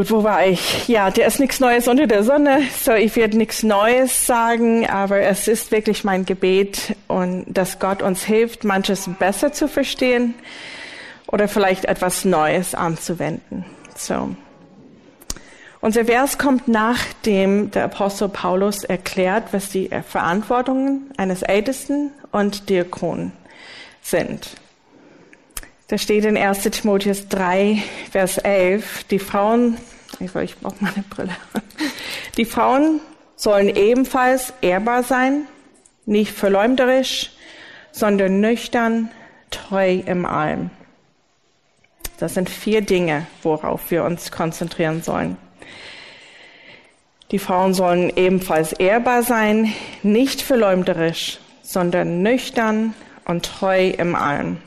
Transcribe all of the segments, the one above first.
Gut, wo war ich? Ja, der ist nichts Neues unter der Sonne, so ich werde nichts Neues sagen, aber es ist wirklich mein Gebet und dass Gott uns hilft, manches besser zu verstehen oder vielleicht etwas Neues anzuwenden. So. Unser Vers kommt nachdem der Apostel Paulus erklärt, was die Verantwortungen eines Ältesten und Diakon sind. Da steht in 1 Timotheus 3, Vers 11, die Frauen, ich, brauche meine Brille, die Frauen sollen ebenfalls ehrbar sein, nicht verleumderisch, sondern nüchtern, treu im Allem. Das sind vier Dinge, worauf wir uns konzentrieren sollen. Die Frauen sollen ebenfalls ehrbar sein, nicht verleumderisch, sondern nüchtern und treu im Allem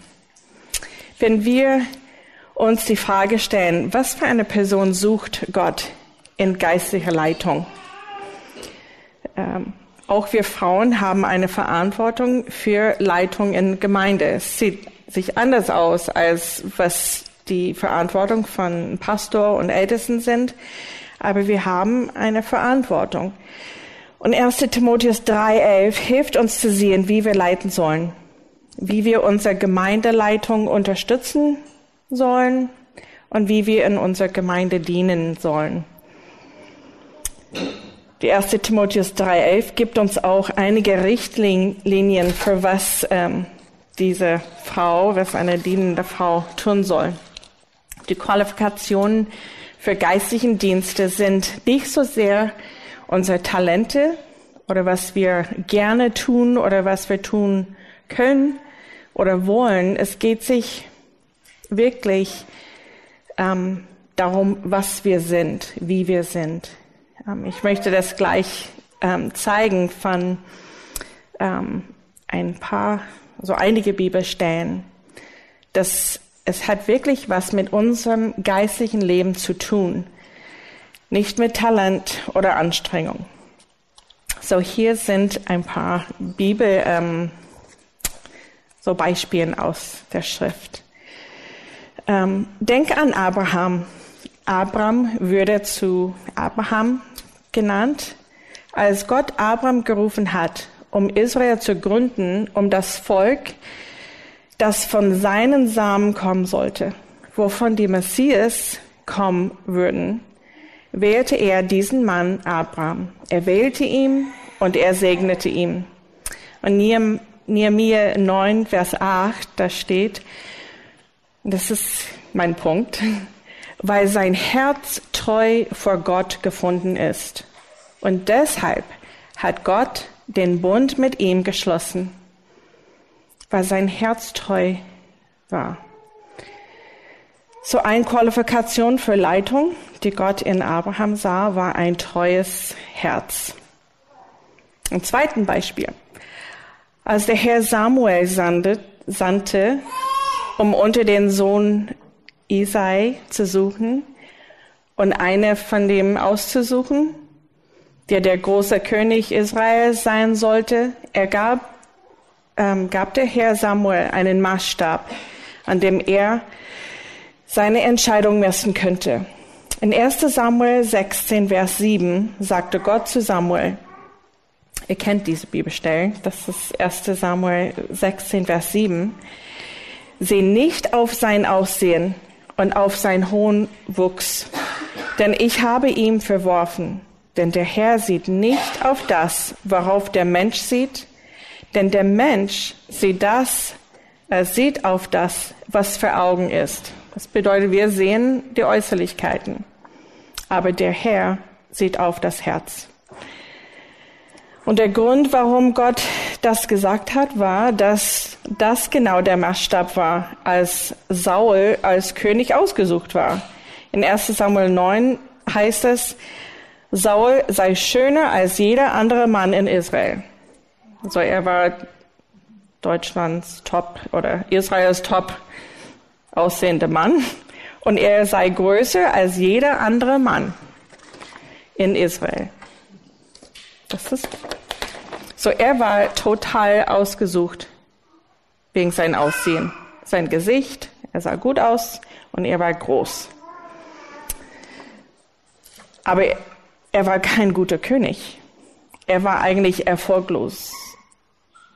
wenn wir uns die Frage stellen, was für eine Person sucht Gott in geistlicher Leitung? Ähm, auch wir Frauen haben eine Verantwortung für Leitung in Gemeinde. Es sieht sich anders aus, als was die Verantwortung von Pastor und Ältesten sind. Aber wir haben eine Verantwortung. Und 1. Timotheus 3,11 hilft uns zu sehen, wie wir leiten sollen wie wir unsere Gemeindeleitung unterstützen sollen und wie wir in unserer Gemeinde dienen sollen. Die erste Timotheus 3.11 gibt uns auch einige Richtlinien für was ähm, diese Frau, was eine dienende Frau tun soll. Die Qualifikationen für geistlichen Dienste sind nicht so sehr unsere Talente oder was wir gerne tun oder was wir tun können oder wollen. Es geht sich wirklich ähm, darum, was wir sind, wie wir sind. Ähm, ich möchte das gleich ähm, zeigen von ähm, ein paar, so einige Bibelstellen. Das, es hat wirklich was mit unserem geistlichen Leben zu tun, nicht mit Talent oder Anstrengung. So hier sind ein paar Bibel. Ähm, so Beispielen aus der Schrift. Ähm, denk an Abraham. Abraham würde zu Abraham genannt, als Gott Abraham gerufen hat, um Israel zu gründen, um das Volk, das von seinen Samen kommen sollte, wovon die Messias kommen würden, wählte er diesen Mann Abraham. Er wählte ihn und er segnete ihn. Und Nehemiah 9, Vers 8, da steht, das ist mein Punkt, weil sein Herz treu vor Gott gefunden ist. Und deshalb hat Gott den Bund mit ihm geschlossen, weil sein Herz treu war. So eine Qualifikation für Leitung, die Gott in Abraham sah, war ein treues Herz. Ein zweites Beispiel. Als der Herr Samuel sandte, um unter den Sohn Isai zu suchen und eine von dem auszusuchen, der der große König Israels sein sollte, er gab, ähm, gab der Herr Samuel einen Maßstab, an dem er seine Entscheidung messen könnte. In 1 Samuel 16, Vers 7 sagte Gott zu Samuel, Ihr kennt diese Bibelstellen. Das ist 1 Samuel 16, Vers 7. Seh nicht auf sein Aussehen und auf sein hohen Wuchs, denn ich habe ihn verworfen. Denn der Herr sieht nicht auf das, worauf der Mensch sieht, denn der Mensch sieht das, er sieht auf das, was für Augen ist. Das bedeutet, wir sehen die Äußerlichkeiten, aber der Herr sieht auf das Herz. Und der Grund, warum Gott das gesagt hat, war, dass das genau der Maßstab war, als Saul als König ausgesucht war. In 1 Samuel 9 heißt es, Saul sei schöner als jeder andere Mann in Israel. Also er war Deutschlands Top oder Israels Top aussehende Mann und er sei größer als jeder andere Mann in Israel. Das ist so er war total ausgesucht wegen sein Aussehen, sein Gesicht, er sah gut aus und er war groß. Aber er war kein guter König. Er war eigentlich erfolglos.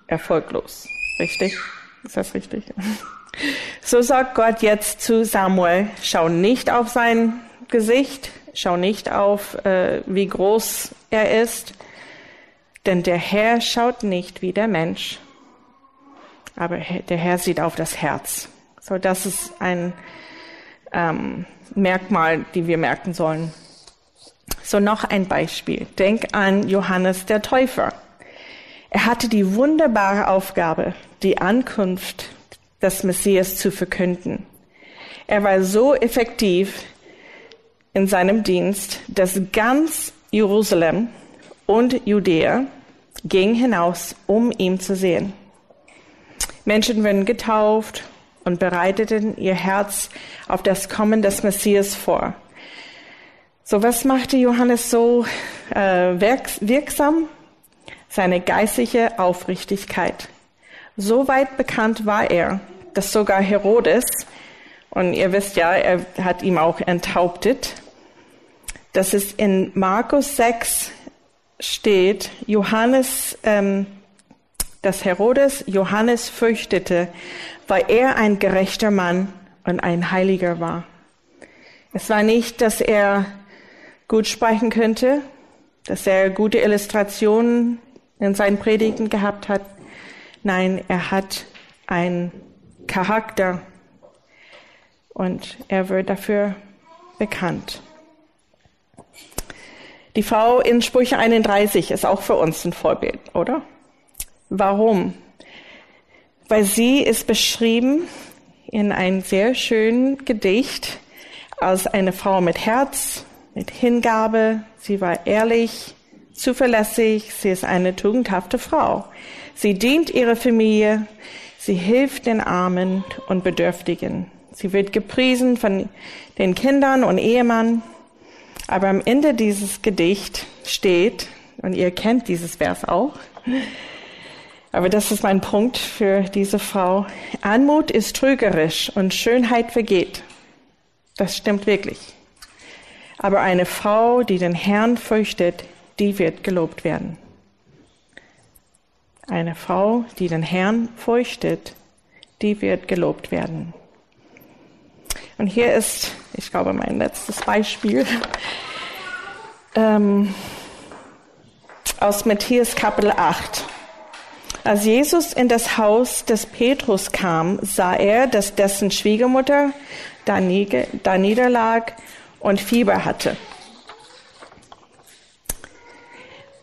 Erfolglos. Richtig? Ist das richtig? So sagt Gott jetzt zu Samuel, schau nicht auf sein Gesicht, schau nicht auf, äh, wie groß er ist, denn der Herr schaut nicht wie der Mensch, aber der Herr sieht auf das Herz. So, das ist ein ähm, Merkmal, die wir merken sollen. So noch ein Beispiel. Denk an Johannes der Täufer. Er hatte die wunderbare Aufgabe, die Ankunft des Messias zu verkünden. Er war so effektiv in seinem Dienst, dass ganz Jerusalem und Judäa ging hinaus, um ihn zu sehen. Menschen wurden getauft und bereiteten ihr Herz auf das Kommen des Messias vor. So was machte Johannes so äh, wirksam? Seine geistliche Aufrichtigkeit. So weit bekannt war er, dass sogar Herodes, und ihr wisst ja, er hat ihm auch enthauptet, dass es in Markus 6 steht, Johannes, ähm, dass Herodes Johannes fürchtete, weil er ein gerechter Mann und ein Heiliger war. Es war nicht, dass er gut sprechen könnte, dass er gute Illustrationen in seinen Predigten gehabt hat. Nein, er hat einen Charakter und er wird dafür bekannt. Die Frau in Sprüche 31 ist auch für uns ein Vorbild, oder? Warum? Weil sie ist beschrieben in einem sehr schönen Gedicht als eine Frau mit Herz, mit Hingabe. Sie war ehrlich, zuverlässig. Sie ist eine tugendhafte Frau. Sie dient ihrer Familie. Sie hilft den Armen und Bedürftigen. Sie wird gepriesen von den Kindern und Ehemann. Aber am Ende dieses Gedicht steht, und ihr kennt dieses Vers auch, aber das ist mein Punkt für diese Frau. Anmut ist trügerisch und Schönheit vergeht. Das stimmt wirklich. Aber eine Frau, die den Herrn fürchtet, die wird gelobt werden. Eine Frau, die den Herrn fürchtet, die wird gelobt werden. Und hier ist, ich glaube, mein letztes Beispiel ähm, aus Matthäus Kapitel 8. Als Jesus in das Haus des Petrus kam, sah er, dass dessen Schwiegermutter da, niederlag und Fieber hatte.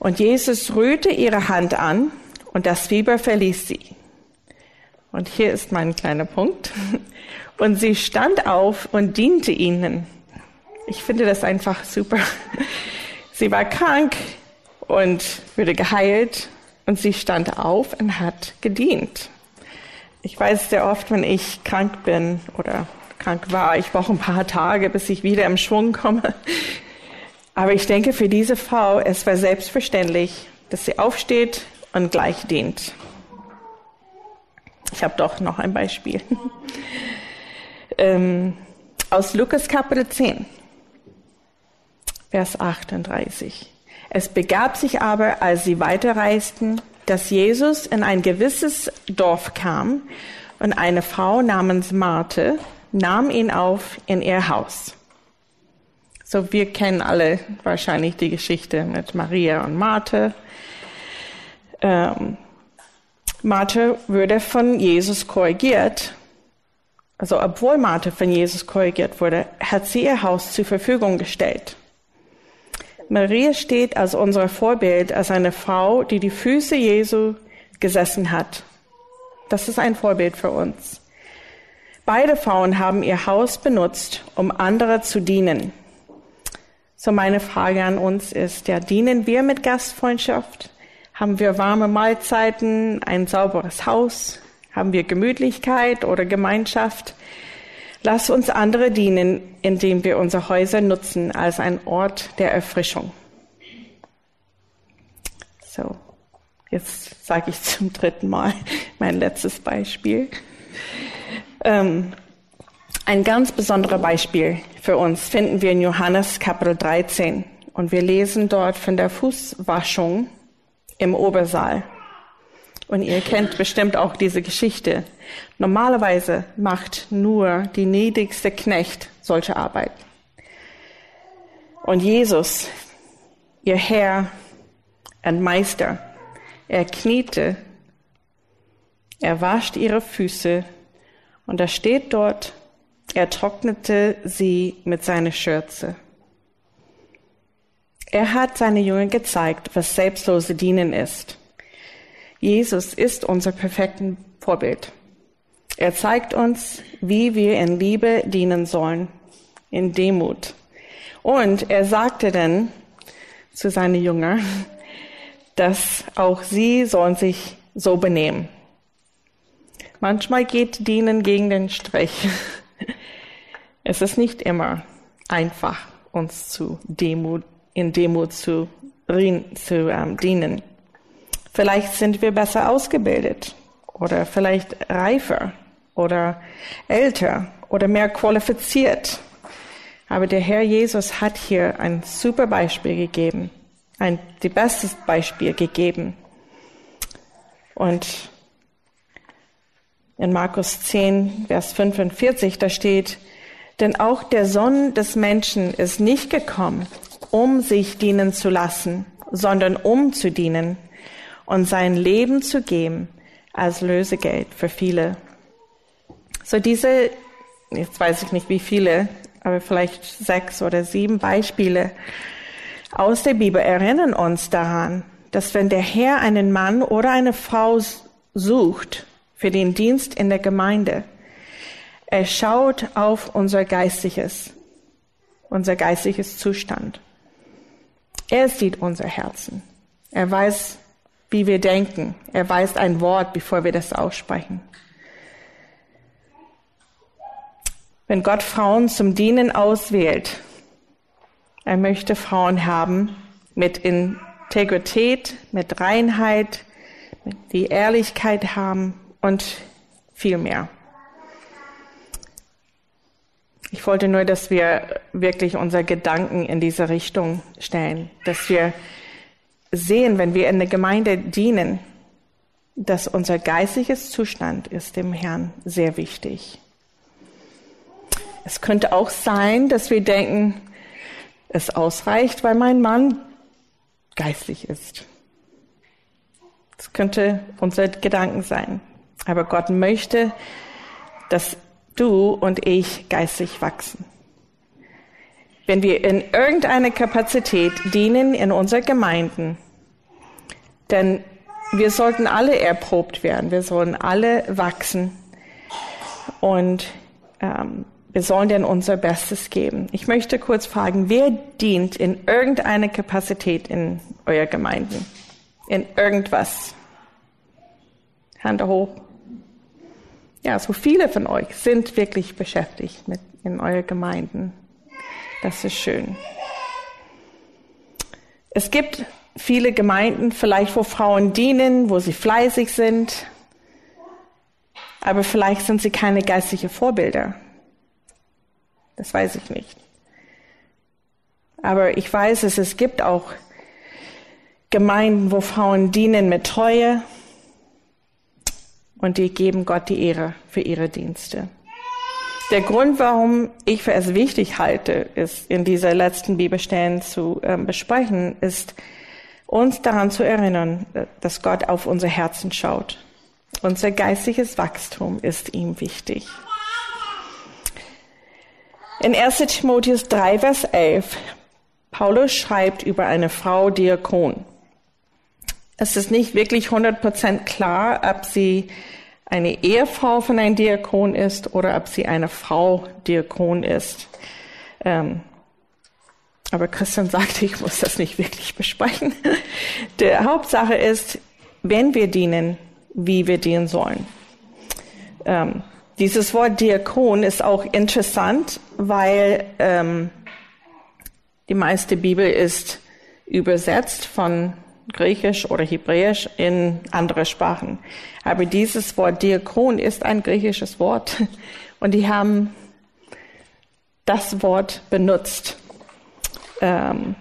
Und Jesus rührte ihre Hand an und das Fieber verließ sie. Und hier ist mein kleiner Punkt. Und sie stand auf und diente ihnen. Ich finde das einfach super. Sie war krank und wurde geheilt und sie stand auf und hat gedient. Ich weiß sehr oft, wenn ich krank bin oder krank war, ich brauche ein paar Tage, bis ich wieder im Schwung komme. Aber ich denke, für diese Frau, es war selbstverständlich, dass sie aufsteht und gleich dient. Ich habe doch noch ein Beispiel. Ähm, aus Lukas Kapitel 10, Vers 38. Es begab sich aber, als sie weiterreisten, dass Jesus in ein gewisses Dorf kam und eine Frau namens Marte nahm ihn auf in ihr Haus. So, wir kennen alle wahrscheinlich die Geschichte mit Maria und Marte. Ähm, Martha wurde von Jesus korrigiert. Also obwohl Martha von Jesus korrigiert wurde, hat sie ihr Haus zur Verfügung gestellt. Maria steht als unser Vorbild, als eine Frau, die die Füße Jesu gesessen hat. Das ist ein Vorbild für uns. Beide Frauen haben ihr Haus benutzt, um andere zu dienen. So meine Frage an uns ist, ja, dienen wir mit Gastfreundschaft? Haben wir warme Mahlzeiten, ein sauberes Haus? Haben wir Gemütlichkeit oder Gemeinschaft? Lass uns andere dienen, indem wir unsere Häuser nutzen als ein Ort der Erfrischung. So, jetzt sage ich zum dritten Mal mein letztes Beispiel. Ähm, ein ganz besonderes Beispiel für uns finden wir in Johannes Kapitel 13 und wir lesen dort von der Fußwaschung im Obersaal. Und ihr kennt bestimmt auch diese Geschichte. Normalerweise macht nur die niedrigste Knecht solche Arbeit. Und Jesus, ihr Herr und Meister, er kniete, er wascht ihre Füße und er steht dort, er trocknete sie mit seiner Schürze. Er hat seine Jünger gezeigt, was selbstlose Dienen ist. Jesus ist unser perfekten Vorbild. Er zeigt uns, wie wir in Liebe dienen sollen, in Demut. Und er sagte dann zu seinen Jüngern, dass auch sie sollen sich so benehmen. Manchmal geht Dienen gegen den Strich. Es ist nicht immer einfach, uns zu Demut in Demut zu, zu ähm, dienen. Vielleicht sind wir besser ausgebildet oder vielleicht reifer oder älter oder mehr qualifiziert. Aber der Herr Jesus hat hier ein super Beispiel gegeben, ein die beste Beispiel gegeben. Und in Markus 10, Vers 45, da steht, denn auch der Sohn des Menschen ist nicht gekommen, um sich dienen zu lassen, sondern um zu dienen und sein Leben zu geben als Lösegeld für viele. So diese, jetzt weiß ich nicht wie viele, aber vielleicht sechs oder sieben Beispiele aus der Bibel erinnern uns daran, dass wenn der Herr einen Mann oder eine Frau sucht für den Dienst in der Gemeinde, er schaut auf unser geistliches, unser geistliches Zustand. Er sieht unser Herzen. Er weiß, wie wir denken. Er weiß ein Wort, bevor wir das aussprechen. Wenn Gott Frauen zum Dienen auswählt, er möchte Frauen haben mit Integrität, mit Reinheit, die Ehrlichkeit haben und viel mehr. Ich wollte nur, dass wir wirklich unsere Gedanken in diese Richtung stellen, dass wir sehen, wenn wir in der Gemeinde dienen, dass unser geistliches Zustand ist dem Herrn sehr wichtig. Es könnte auch sein, dass wir denken, es ausreicht, weil mein Mann geistlich ist. Das könnte unser Gedanken sein. Aber Gott möchte, dass du und ich geistig wachsen. Wenn wir in irgendeiner Kapazität dienen in unseren Gemeinden, denn wir sollten alle erprobt werden, wir sollen alle wachsen und ähm, wir sollen denn unser Bestes geben. Ich möchte kurz fragen, wer dient in irgendeiner Kapazität in eurer Gemeinden? In irgendwas? Hand hoch. Ja, so viele von euch sind wirklich beschäftigt mit in euren Gemeinden. Das ist schön. Es gibt viele Gemeinden, vielleicht wo Frauen dienen, wo sie fleißig sind, aber vielleicht sind sie keine geistlichen Vorbilder. Das weiß ich nicht. Aber ich weiß es, es gibt auch Gemeinden, wo Frauen dienen mit Treue, und die geben Gott die Ehre für ihre Dienste. Der Grund, warum ich für es wichtig halte, ist in dieser letzten Bibelstellen zu äh, besprechen, ist uns daran zu erinnern, dass Gott auf unser Herzen schaut. Unser geistliches Wachstum ist ihm wichtig. In 1 Timotheus 3, Vers 11, Paulus schreibt über eine Frau Diakon. Es ist nicht wirklich 100% klar, ob sie eine Ehefrau von einem Diakon ist oder ob sie eine Frau Diakon ist. Ähm, Aber Christian sagte, ich muss das nicht wirklich besprechen. Die Hauptsache ist, wenn wir dienen, wie wir dienen sollen. Ähm, dieses Wort Diakon ist auch interessant, weil ähm, die meiste Bibel ist übersetzt von Griechisch oder Hebräisch in andere Sprachen. Aber dieses Wort Diakon ist ein griechisches Wort. Und die haben das Wort benutzt. Ähm,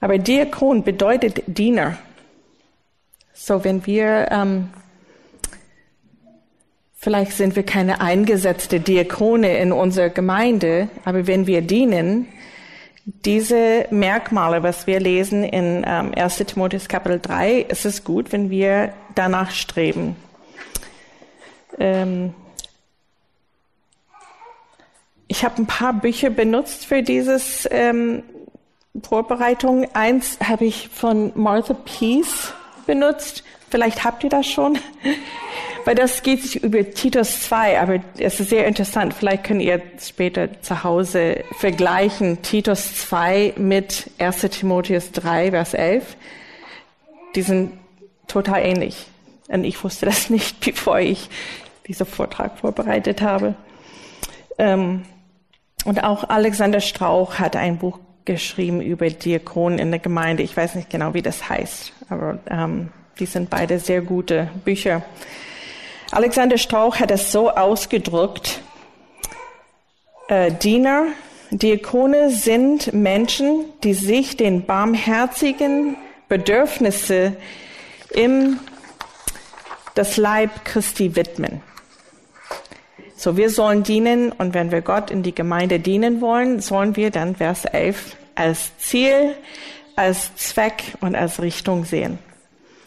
aber Diakon bedeutet Diener. So, wenn wir, ähm, vielleicht sind wir keine eingesetzte Diakone in unserer Gemeinde, aber wenn wir dienen, diese Merkmale, was wir lesen in ähm, 1. Timotheus Kapitel 3, ist es gut, wenn wir danach streben. Ähm ich habe ein paar Bücher benutzt für dieses ähm, Vorbereitung. Eins habe ich von Martha Peace benutzt. Vielleicht habt ihr das schon. Weil das geht sich über Titus 2, aber es ist sehr interessant. Vielleicht könnt ihr später zu Hause vergleichen Titus 2 mit 1 Timotheus 3, Vers 11. Die sind total ähnlich. Und ich wusste das nicht, bevor ich diesen Vortrag vorbereitet habe. Ähm, und auch Alexander Strauch hat ein Buch geschrieben über Diakonen in der Gemeinde. Ich weiß nicht genau, wie das heißt, aber ähm, die sind beide sehr gute Bücher. Alexander Strauch hat es so ausgedrückt, äh, Diener, Diakone sind Menschen, die sich den barmherzigen Bedürfnisse im das Leib Christi widmen. So, wir sollen dienen und wenn wir Gott in die Gemeinde dienen wollen, sollen wir dann Vers 11 als Ziel, als Zweck und als Richtung sehen.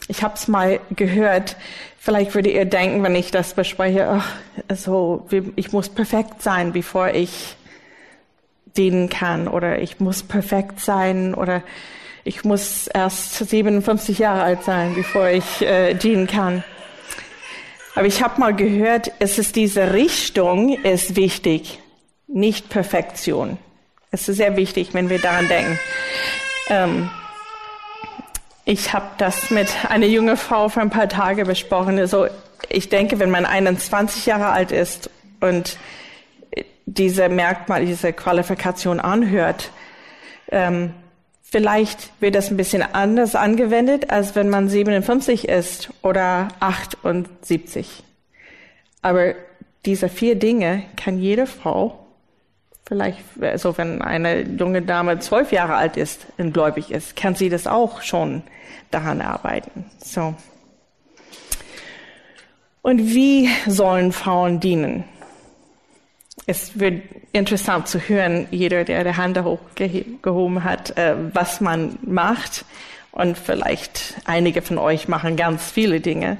Ich habe es mal gehört, Vielleicht würdet ihr denken, wenn ich das bespreche, ach, also ich muss perfekt sein, bevor ich dienen kann oder ich muss perfekt sein oder ich muss erst 57 Jahre alt sein, bevor ich äh, dienen kann. Aber ich habe mal gehört, es ist diese Richtung ist wichtig, nicht Perfektion. Es ist sehr wichtig, wenn wir daran denken. Ähm, ich habe das mit einer jungen Frau für ein paar Tage besprochen. Also ich denke, wenn man 21 Jahre alt ist und diese Merkmal, diese Qualifikation anhört, ähm, vielleicht wird das ein bisschen anders angewendet, als wenn man 57 ist oder 78. Aber diese vier Dinge kann jede Frau Vielleicht, also wenn eine junge Dame zwölf Jahre alt ist und gläubig ist, kann sie das auch schon daran arbeiten. So. Und wie sollen Frauen dienen? Es wird interessant zu hören, jeder, der die Hand hochgehoben hat, äh, was man macht. Und vielleicht einige von euch machen ganz viele Dinge.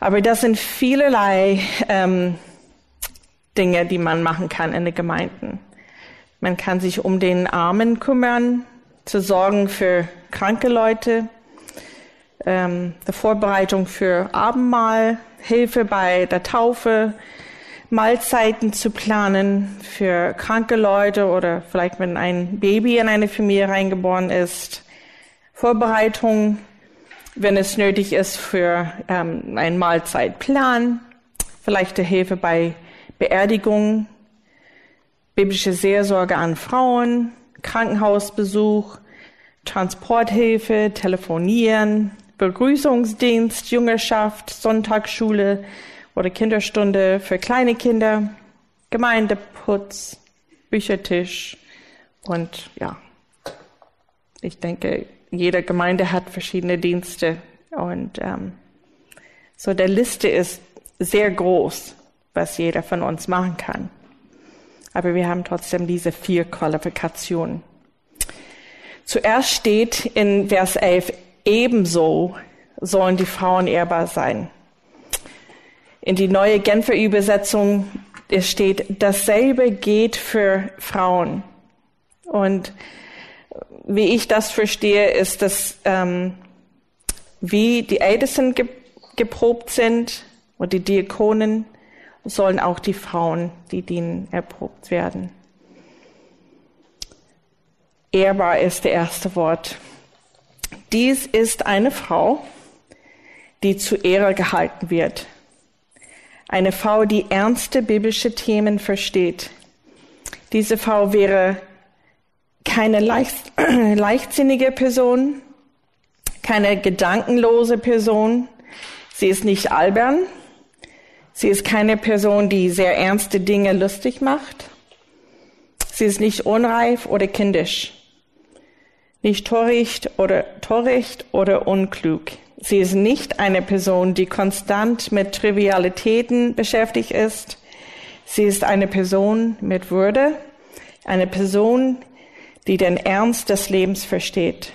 Aber das sind vielerlei ähm, Dinge, die man machen kann in den Gemeinden. Man kann sich um den Armen kümmern, zu sorgen für kranke Leute, ähm, die Vorbereitung für Abendmahl, Hilfe bei der Taufe, Mahlzeiten zu planen für kranke Leute oder vielleicht wenn ein Baby in eine Familie reingeboren ist, Vorbereitung, wenn es nötig ist, für ähm, einen Mahlzeitplan, vielleicht Hilfe bei Beerdigung, biblische Seelsorge an Frauen, Krankenhausbesuch, Transporthilfe, Telefonieren, Begrüßungsdienst, Jüngerschaft, Sonntagsschule oder Kinderstunde für kleine Kinder, Gemeindeputz, Büchertisch und ja, ich denke, jede Gemeinde hat verschiedene Dienste und ähm, so der Liste ist sehr groß was jeder von uns machen kann. Aber wir haben trotzdem diese vier Qualifikationen. Zuerst steht in Vers 11, ebenso sollen die Frauen ehrbar sein. In die neue Genfer Übersetzung es steht, dasselbe geht für Frauen. Und wie ich das verstehe, ist, dass ähm, wie die Ältesten ge geprobt sind und die Diakonen, sollen auch die Frauen, die dienen, erprobt werden. Ehrbar ist das erste Wort. Dies ist eine Frau, die zu Ehre gehalten wird. Eine Frau, die ernste biblische Themen versteht. Diese Frau wäre keine leicht, leichtsinnige Person, keine gedankenlose Person. Sie ist nicht albern. Sie ist keine Person, die sehr ernste Dinge lustig macht. Sie ist nicht unreif oder kindisch, nicht torricht oder, torricht oder unklug. Sie ist nicht eine Person, die konstant mit Trivialitäten beschäftigt ist. Sie ist eine Person mit Würde, eine Person, die den Ernst des Lebens versteht.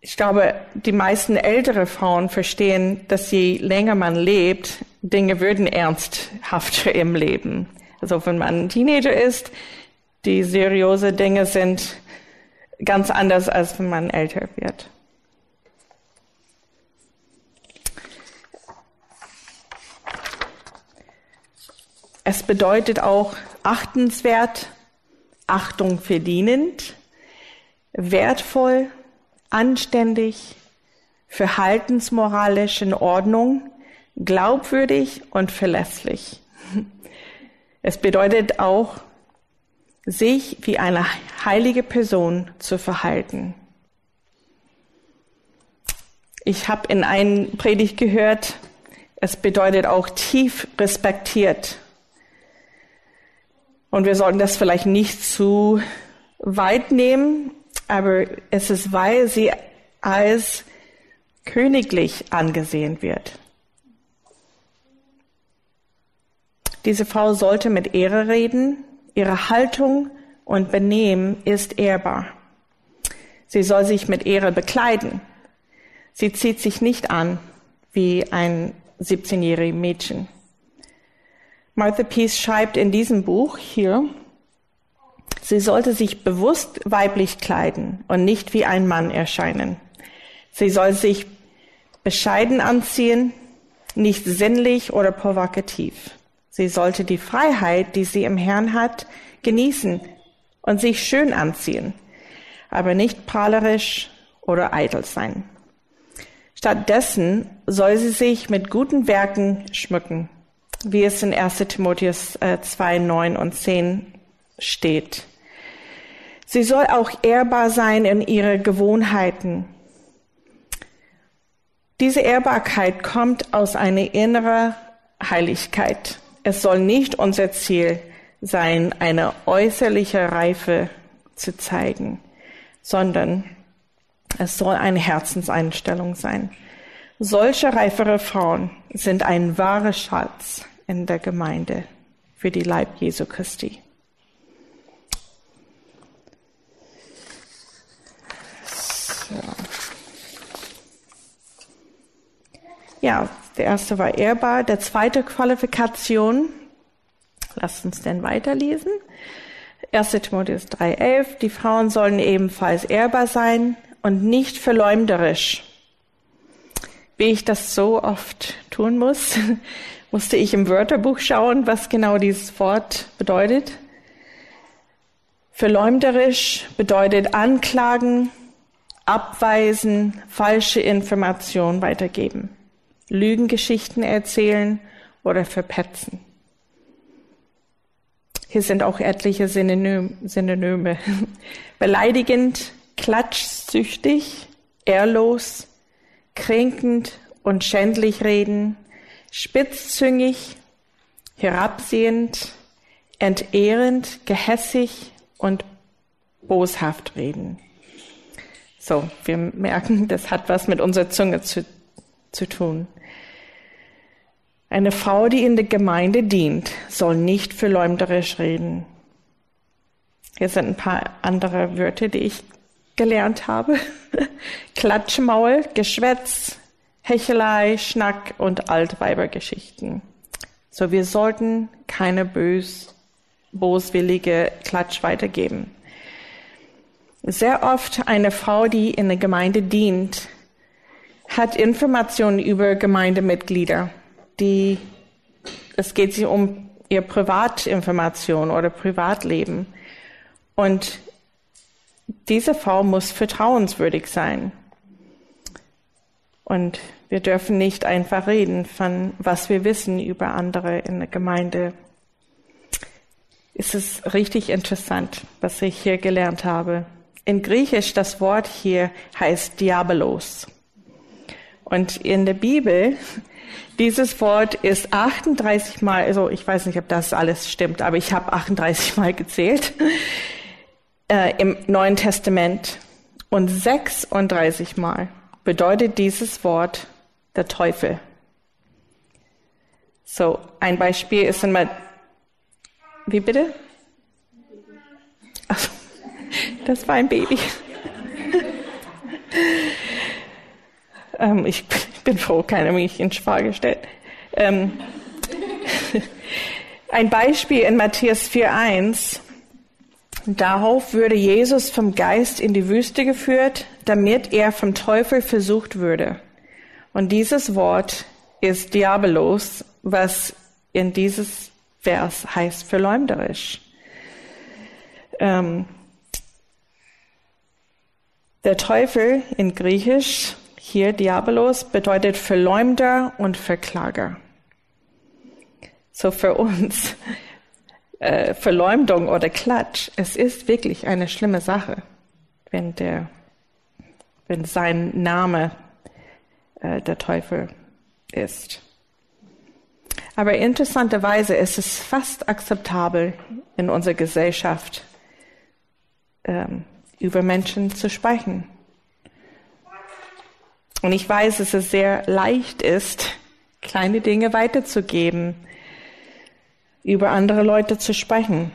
Ich glaube, die meisten ältere Frauen verstehen, dass je länger man lebt, Dinge würden ernsthafter im Leben. Also wenn man ein Teenager ist, die seriöse Dinge sind ganz anders, als wenn man älter wird. Es bedeutet auch achtenswert, Achtung verdienend, wertvoll, anständig, verhaltensmoralisch in Ordnung, glaubwürdig und verlässlich. Es bedeutet auch, sich wie eine heilige Person zu verhalten. Ich habe in einem Predigt gehört, es bedeutet auch tief respektiert. Und wir sollten das vielleicht nicht zu weit nehmen, aber es ist, weil sie als königlich angesehen wird. Diese Frau sollte mit Ehre reden. Ihre Haltung und Benehmen ist ehrbar. Sie soll sich mit Ehre bekleiden. Sie zieht sich nicht an wie ein 17-jähriges Mädchen. Martha Peace schreibt in diesem Buch hier, sie sollte sich bewusst weiblich kleiden und nicht wie ein Mann erscheinen. Sie soll sich bescheiden anziehen, nicht sinnlich oder provokativ. Sie sollte die Freiheit, die sie im Herrn hat, genießen und sich schön anziehen, aber nicht prahlerisch oder eitel sein. Stattdessen soll sie sich mit guten Werken schmücken, wie es in 1 Timotheus 2, äh, 9 und 10 steht. Sie soll auch ehrbar sein in ihre Gewohnheiten. Diese Ehrbarkeit kommt aus einer inneren Heiligkeit. Es soll nicht unser Ziel sein, eine äußerliche Reife zu zeigen, sondern es soll eine Herzenseinstellung sein. Solche reifere Frauen sind ein wahrer Schatz in der Gemeinde für die Leib Jesu Christi. So. Ja, der erste war ehrbar. Der zweite Qualifikation, lasst uns denn weiterlesen. 1. Timotheus 3,11. Die Frauen sollen ebenfalls ehrbar sein und nicht verleumderisch. Wie ich das so oft tun muss, musste ich im Wörterbuch schauen, was genau dieses Wort bedeutet. Verleumderisch bedeutet anklagen, abweisen, falsche Informationen weitergeben. Lügengeschichten erzählen oder verpetzen. Hier sind auch etliche Synonyme. Beleidigend, klatschsüchtig, ehrlos, kränkend und schändlich reden, spitzzüngig, herabsehend, entehrend, gehässig und boshaft reden. So, wir merken, das hat was mit unserer Zunge zu, zu tun. Eine Frau, die in der Gemeinde dient, soll nicht verleumderisch reden. Hier sind ein paar andere Wörter, die ich gelernt habe. Klatschmaul, Geschwätz, Hechelei, Schnack und Altweibergeschichten. So, wir sollten keine bös, boswillige Klatsch weitergeben. Sehr oft eine Frau, die in der Gemeinde dient, hat Informationen über Gemeindemitglieder die, es geht sich um ihr Privatinformation oder Privatleben. Und diese Frau muss vertrauenswürdig sein. Und wir dürfen nicht einfach reden von, was wir wissen über andere in der Gemeinde. Es ist richtig interessant, was ich hier gelernt habe. In Griechisch das Wort hier heißt Diabolos. Und in der Bibel, dieses Wort ist 38 Mal, also ich weiß nicht, ob das alles stimmt, aber ich habe 38 Mal gezählt äh, im Neuen Testament. Und 36 Mal bedeutet dieses Wort der Teufel. So, ein Beispiel ist einmal, wie bitte? Ach, das war ein Baby. Ähm, ich bin froh, keiner mich in Frage stellt. Ähm, ein Beispiel in Matthäus 4.1. Darauf würde Jesus vom Geist in die Wüste geführt, damit er vom Teufel versucht würde. Und dieses Wort ist Diabolos, was in dieses Vers heißt verleumderisch. Ähm, der Teufel in Griechisch, hier Diabolos, bedeutet Verleumder und Verklager. So für uns, äh, Verleumdung oder Klatsch, es ist wirklich eine schlimme Sache, wenn der, wenn sein Name äh, der Teufel ist. Aber interessanterweise ist es fast akzeptabel in unserer Gesellschaft, ähm, über Menschen zu sprechen. Und ich weiß, dass es sehr leicht ist, kleine Dinge weiterzugeben, über andere Leute zu sprechen.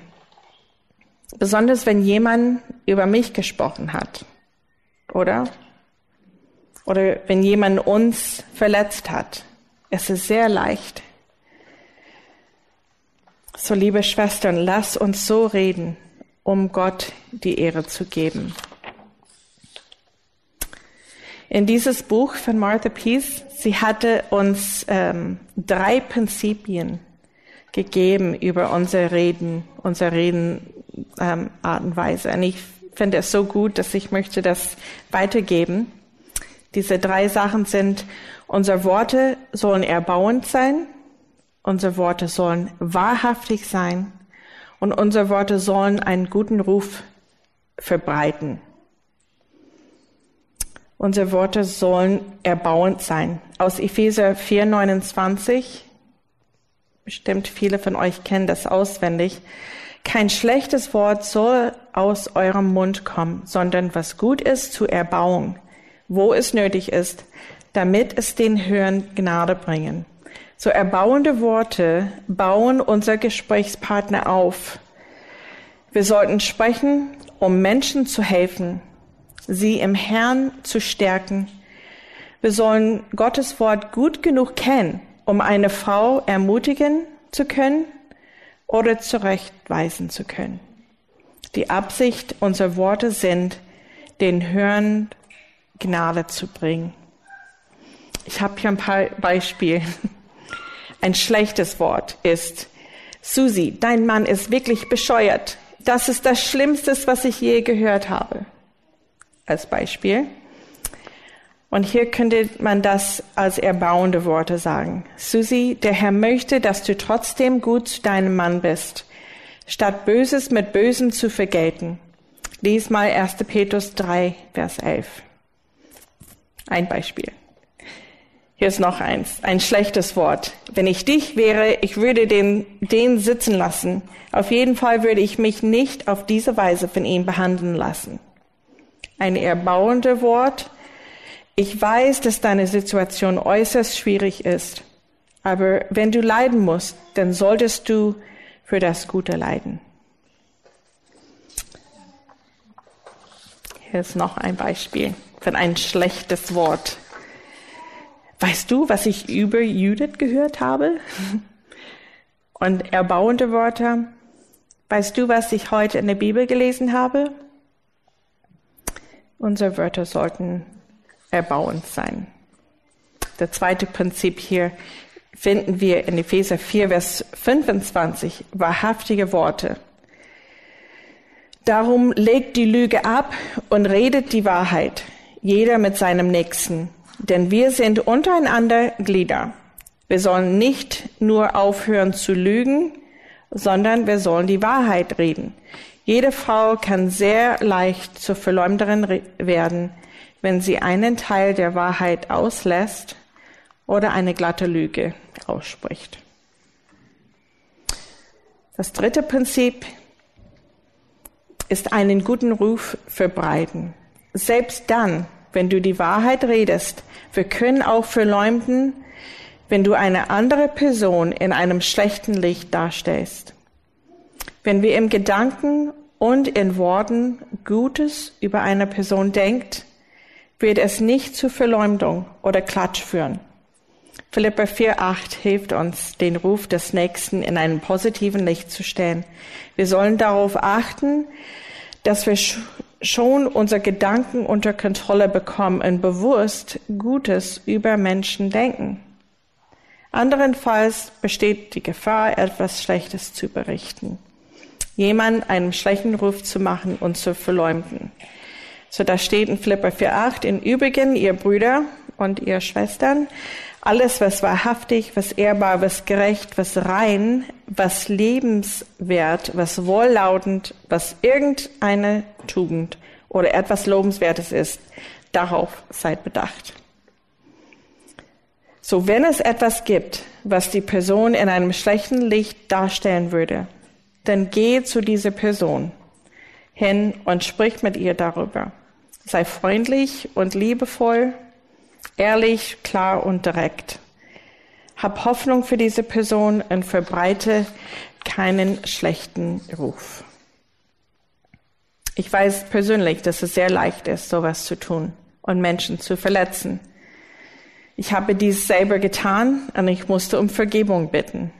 Besonders wenn jemand über mich gesprochen hat, oder? Oder wenn jemand uns verletzt hat. Es ist sehr leicht. So, liebe Schwestern, lass uns so reden, um Gott die Ehre zu geben. In dieses Buch von Martha Peace, sie hatte uns ähm, drei Prinzipien gegeben über unsere Reden, unsere Reden ähm, Art und Weise. Und ich finde es so gut, dass ich möchte das weitergeben. Diese drei Sachen sind, unsere Worte sollen erbauend sein, unsere Worte sollen wahrhaftig sein und unsere Worte sollen einen guten Ruf verbreiten. Unsere Worte sollen erbauend sein. Aus Epheser 4,29, bestimmt viele von euch kennen das auswendig, kein schlechtes Wort soll aus eurem Mund kommen, sondern was gut ist zur Erbauung, wo es nötig ist, damit es den Hörern Gnade bringen. So erbauende Worte bauen unser Gesprächspartner auf. Wir sollten sprechen, um Menschen zu helfen, sie im Herrn zu stärken. Wir sollen Gottes Wort gut genug kennen, um eine Frau ermutigen zu können oder zurechtweisen zu können. Die Absicht unserer Worte sind, den Hörern Gnade zu bringen. Ich habe hier ein paar Beispiele. Ein schlechtes Wort ist, Susi, dein Mann ist wirklich bescheuert. Das ist das Schlimmste, was ich je gehört habe. Als Beispiel. Und hier könnte man das als erbauende Worte sagen. Susi, der Herr möchte, dass du trotzdem gut zu deinem Mann bist, statt Böses mit Bösem zu vergelten. Lies mal 1. Petrus 3, Vers 11. Ein Beispiel. Hier ist noch eins, ein schlechtes Wort. Wenn ich dich wäre, ich würde den, den sitzen lassen. Auf jeden Fall würde ich mich nicht auf diese Weise von ihm behandeln lassen. Ein erbauendes Wort. Ich weiß, dass deine Situation äußerst schwierig ist. Aber wenn du leiden musst, dann solltest du für das Gute leiden. Hier ist noch ein Beispiel von ein schlechtes Wort. Weißt du, was ich über Judith gehört habe? Und erbauende Worte. Weißt du, was ich heute in der Bibel gelesen habe? Unsere Wörter sollten erbauend sein. Das zweite Prinzip hier finden wir in Epheser 4, Vers 25, wahrhaftige Worte. Darum legt die Lüge ab und redet die Wahrheit, jeder mit seinem Nächsten. Denn wir sind untereinander Glieder. Wir sollen nicht nur aufhören zu lügen, sondern wir sollen die Wahrheit reden. Jede Frau kann sehr leicht zur Verleumderin werden, wenn sie einen Teil der Wahrheit auslässt oder eine glatte Lüge ausspricht. Das dritte Prinzip ist einen guten Ruf verbreiten. Selbst dann, wenn du die Wahrheit redest, wir können auch verleumden, wenn du eine andere Person in einem schlechten Licht darstellst. Wenn wir im Gedanken und in Worten Gutes über eine Person denkt, wird es nicht zu Verleumdung oder Klatsch führen. Philippa 4,8 hilft uns, den Ruf des Nächsten in einem positiven Licht zu stellen. Wir sollen darauf achten, dass wir schon unsere Gedanken unter Kontrolle bekommen und bewusst Gutes über Menschen denken. Anderenfalls besteht die Gefahr, etwas Schlechtes zu berichten, jemand einen schlechten Ruf zu machen und zu verleumden. So da steht in Philippa 4,8, in Übrigen, ihr Brüder und ihr Schwestern, alles, was wahrhaftig, was ehrbar, was gerecht, was rein, was lebenswert, was wohllautend, was irgendeine Tugend oder etwas Lobenswertes ist, darauf seid bedacht. So, wenn es etwas gibt, was die Person in einem schlechten Licht darstellen würde, dann geh zu dieser Person hin und sprich mit ihr darüber. Sei freundlich und liebevoll Ehrlich, klar und direkt. Hab Hoffnung für diese Person und verbreite keinen schlechten Ruf. Ich weiß persönlich, dass es sehr leicht ist, sowas zu tun und Menschen zu verletzen. Ich habe dies selber getan und ich musste um Vergebung bitten.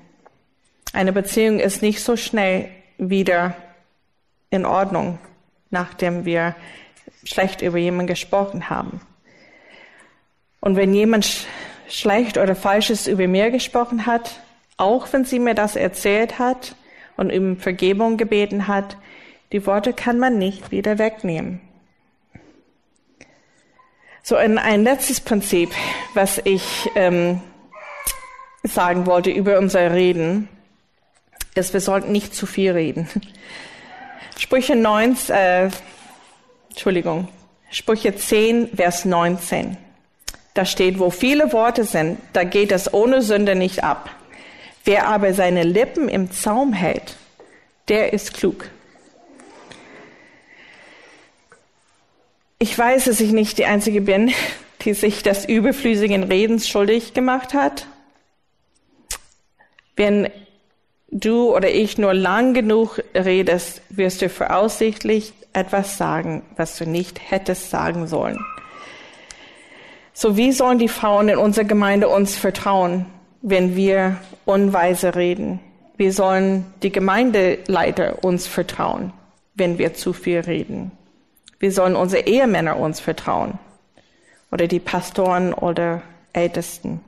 Eine Beziehung ist nicht so schnell wieder in Ordnung, nachdem wir schlecht über jemanden gesprochen haben. Und wenn jemand sch schlecht oder Falsches über mir gesprochen hat, auch wenn sie mir das erzählt hat und um Vergebung gebeten hat, die Worte kann man nicht wieder wegnehmen. So ein, ein letztes Prinzip, was ich ähm, sagen wollte über unser Reden, ist, wir sollten nicht zu viel reden. Sprüche 9, äh, Entschuldigung, Sprüche 10, Vers 19. Da steht, wo viele Worte sind, da geht es ohne Sünde nicht ab. Wer aber seine Lippen im Zaum hält, der ist klug. Ich weiß, dass ich nicht die Einzige bin, die sich des überflüssigen Redens schuldig gemacht hat. Wenn du oder ich nur lang genug redest, wirst du voraussichtlich etwas sagen, was du nicht hättest sagen sollen. So wie sollen die Frauen in unserer Gemeinde uns vertrauen, wenn wir unweise reden? Wie sollen die Gemeindeleiter uns vertrauen, wenn wir zu viel reden? Wie sollen unsere Ehemänner uns vertrauen? Oder die Pastoren oder Ältesten?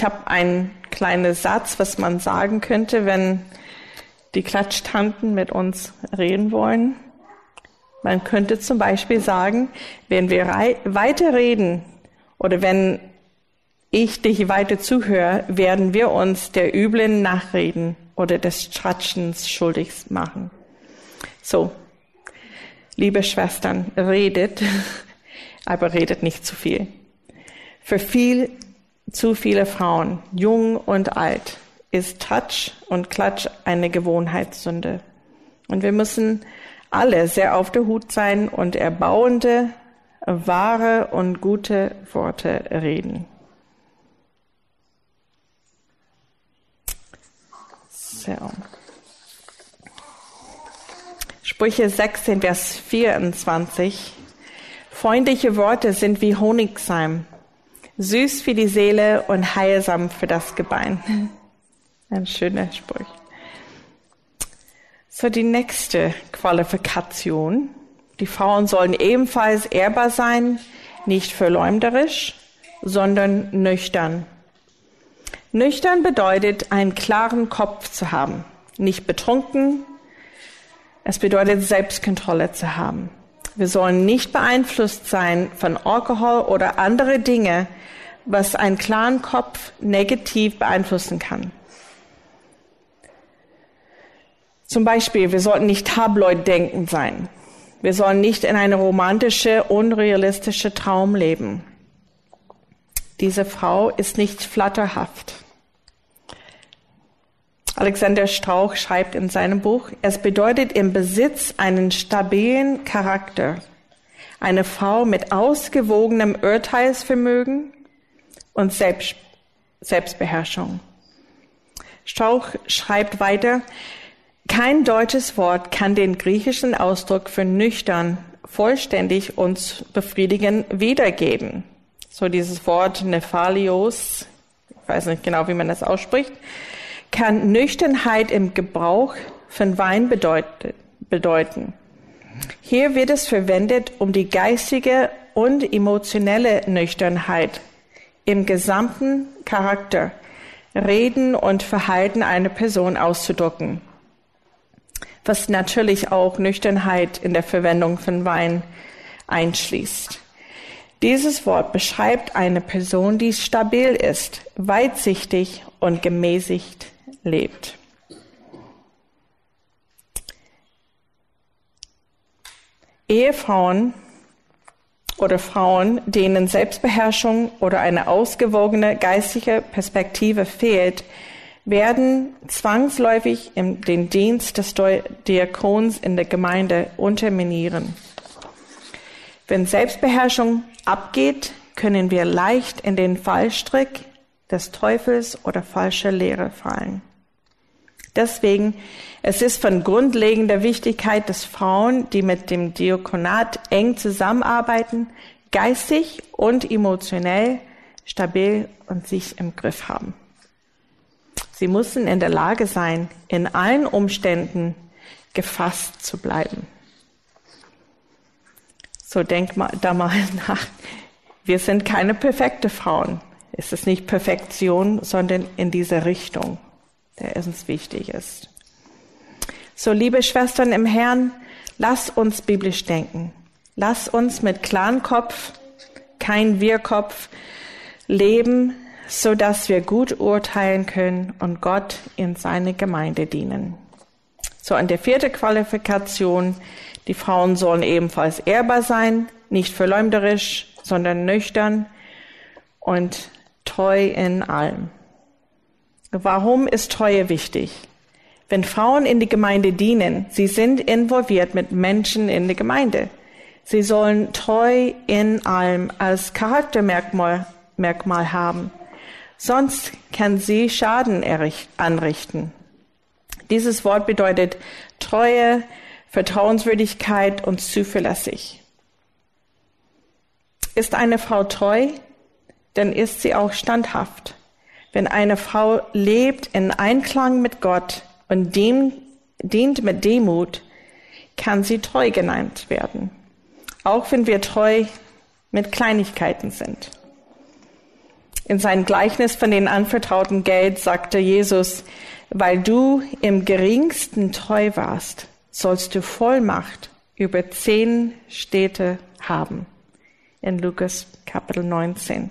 Ich habe einen kleinen Satz, was man sagen könnte, wenn die Klatschtanten mit uns reden wollen. Man könnte zum Beispiel sagen, wenn wir weiter reden oder wenn ich dich weiter zuhöre, werden wir uns der üblen Nachreden oder des Tratschens schuldig machen. So, liebe Schwestern, redet, aber redet nicht zu viel. Für viel zu viele Frauen, jung und alt, ist Touch und Klatsch eine Gewohnheitssünde. Und wir müssen alle sehr auf der Hut sein und erbauende, wahre und gute Worte reden. So. Sprüche 16, Vers 24. Freundliche Worte sind wie Honigseim, süß für die Seele und heilsam für das Gebein. Ein schöner Spruch. So, die nächste Qualifikation. Die Frauen sollen ebenfalls ehrbar sein, nicht verleumderisch, sondern nüchtern. Nüchtern bedeutet, einen klaren Kopf zu haben, nicht betrunken. Es bedeutet, Selbstkontrolle zu haben. Wir sollen nicht beeinflusst sein von Alkohol oder andere Dinge, was einen klaren Kopf negativ beeinflussen kann. Zum Beispiel, wir sollten nicht tabloid-denkend sein. Wir sollen nicht in eine romantische, unrealistische Traum leben. Diese Frau ist nicht flatterhaft. Alexander Strauch schreibt in seinem Buch, es bedeutet im Besitz einen stabilen Charakter, eine Frau mit ausgewogenem Urteilsvermögen und Selbst, Selbstbeherrschung. Strauch schreibt weiter, kein deutsches Wort kann den griechischen Ausdruck für nüchtern vollständig und befriedigend wiedergeben. So dieses Wort Nephalios, ich weiß nicht genau, wie man das ausspricht, kann Nüchternheit im Gebrauch von Wein bedeuten. Hier wird es verwendet, um die geistige und emotionelle Nüchternheit im gesamten Charakter, Reden und Verhalten einer Person auszudrücken was natürlich auch Nüchternheit in der Verwendung von Wein einschließt. Dieses Wort beschreibt eine Person, die stabil ist, weitsichtig und gemäßigt lebt. Ehefrauen oder Frauen, denen Selbstbeherrschung oder eine ausgewogene geistige Perspektive fehlt, werden zwangsläufig den Dienst des Diakons in der Gemeinde unterminieren. Wenn Selbstbeherrschung abgeht, können wir leicht in den Fallstrick des Teufels oder falscher Lehre fallen. Deswegen, es ist von grundlegender Wichtigkeit, dass Frauen, die mit dem Diakonat eng zusammenarbeiten, geistig und emotionell stabil und sich im Griff haben. Sie müssen in der Lage sein, in allen Umständen gefasst zu bleiben. So denk mal da mal nach. Wir sind keine perfekte Frauen. Es ist nicht Perfektion, sondern in diese Richtung, der uns wichtig ist. So, liebe Schwestern im Herrn, lass uns biblisch denken. Lass uns mit klarem Kopf, kein Wirrkopf leben, so dass wir gut urteilen können und Gott in seine Gemeinde dienen. So, an der vierte Qualifikation, die Frauen sollen ebenfalls ehrbar sein, nicht verleumderisch, sondern nüchtern und treu in allem. Warum ist Treue wichtig? Wenn Frauen in die Gemeinde dienen, sie sind involviert mit Menschen in der Gemeinde. Sie sollen treu in allem als Charaktermerkmal Merkmal haben. Sonst kann sie Schaden anrichten. Dieses Wort bedeutet Treue, Vertrauenswürdigkeit und zuverlässig. Ist eine Frau treu, dann ist sie auch standhaft. Wenn eine Frau lebt in Einklang mit Gott und dient, dient mit Demut, kann sie treu genannt werden. Auch wenn wir treu mit Kleinigkeiten sind. In seinem Gleichnis von den anvertrauten Geld sagte Jesus, weil du im geringsten treu warst, sollst du Vollmacht über zehn Städte haben. In Lukas Kapitel 19.